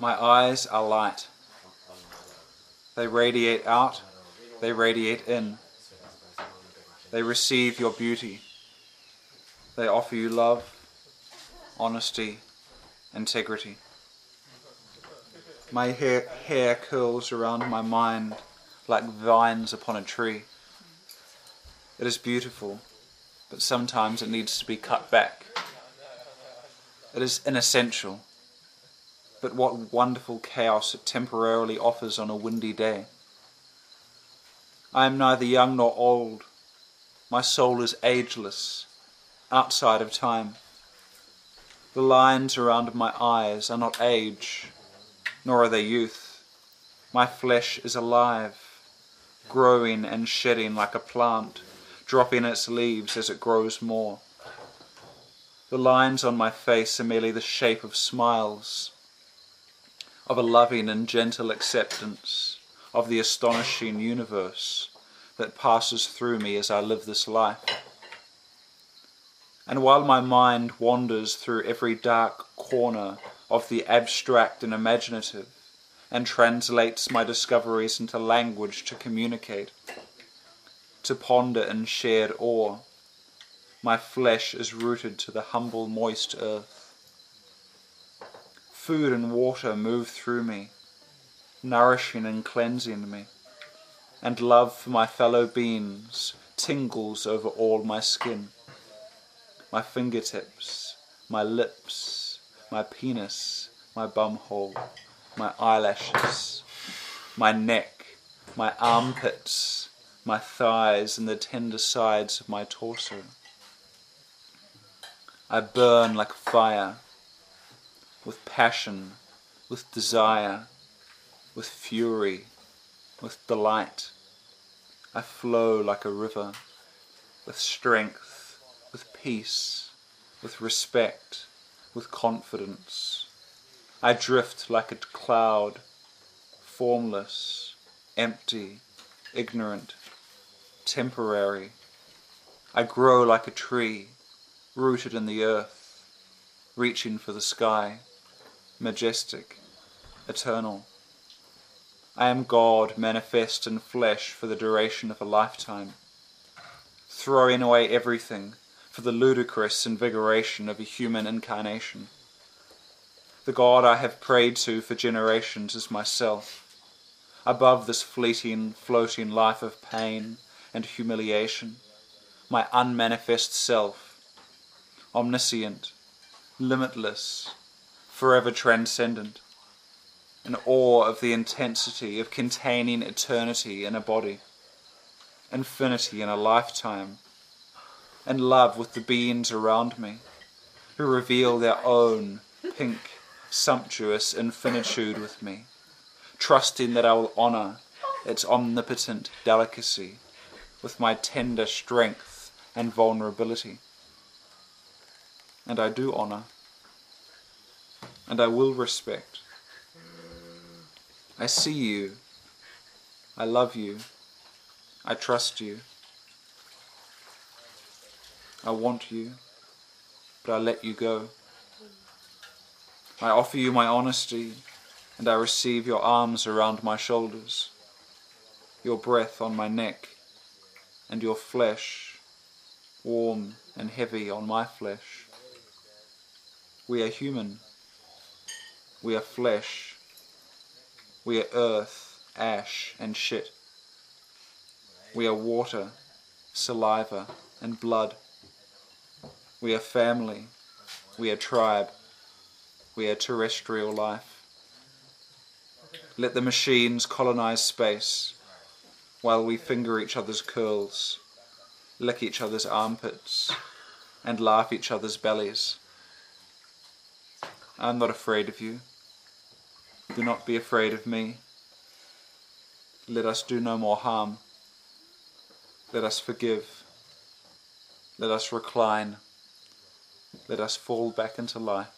My eyes are light. They radiate out, they radiate in. They receive your beauty. They offer you love, honesty, integrity. My hair, hair curls around my mind like vines upon a tree. It is beautiful, but sometimes it needs to be cut back. It is inessential, but what wonderful chaos it temporarily offers on a windy day. I am neither young nor old. My soul is ageless, outside of time. The lines around my eyes are not age, nor are they youth. My flesh is alive, growing and shedding like a plant, dropping its leaves as it grows more. The lines on my face are merely the shape of smiles, of a loving and gentle acceptance of the astonishing universe that passes through me as I live this life. And while my mind wanders through every dark corner of the abstract and imaginative, and translates my discoveries into language to communicate, to ponder in shared awe, my flesh is rooted to the humble moist earth. Food and water move through me, nourishing and cleansing me, and love for my fellow beings tingles over all my skin. My fingertips, my lips, my penis, my bumhole, my eyelashes, my neck, my armpits, my thighs, and the tender sides of my torso. I burn like fire, passion, with desire, with fury, with delight. I flow like a river, with strength, with peace, with respect, with confidence. I drift like a cloud, formless, empty, ignorant, temporary. I grow like a tree, rooted in the earth, reaching for the sky, majestic, eternal. I am God manifest in flesh for the duration of a lifetime, throwing away everything for the ludicrous invigoration of a human incarnation. The God I have prayed to for generations is myself, above this fleeting, floating life of pain and humiliation, my unmanifest self, omniscient, limitless, forever transcendent, in awe of the intensity of containing eternity in a body, infinity in a lifetime, and love with the beings around me, who reveal their own pink, sumptuous infinitude with me, trusting that I will honour its omnipotent delicacy with my tender strength and vulnerability. And I do honour, and I will respect. I see you, I love you, I trust you. I want you, but I let you go. I offer you my honesty, and I receive your arms around my shoulders, your breath on my neck, and your flesh, warm and heavy on my flesh. We are human. We are flesh. We are earth, ash, and shit. We are water, saliva, and blood. We are family. We are tribe. We are terrestrial life. Let the machines colonize space while we finger each other's curls, lick each other's armpits, and laugh each other's bellies. I am not afraid of you. Do not be afraid of me. Let us do no more harm. Let us forgive. Let us recline let us fall back into life.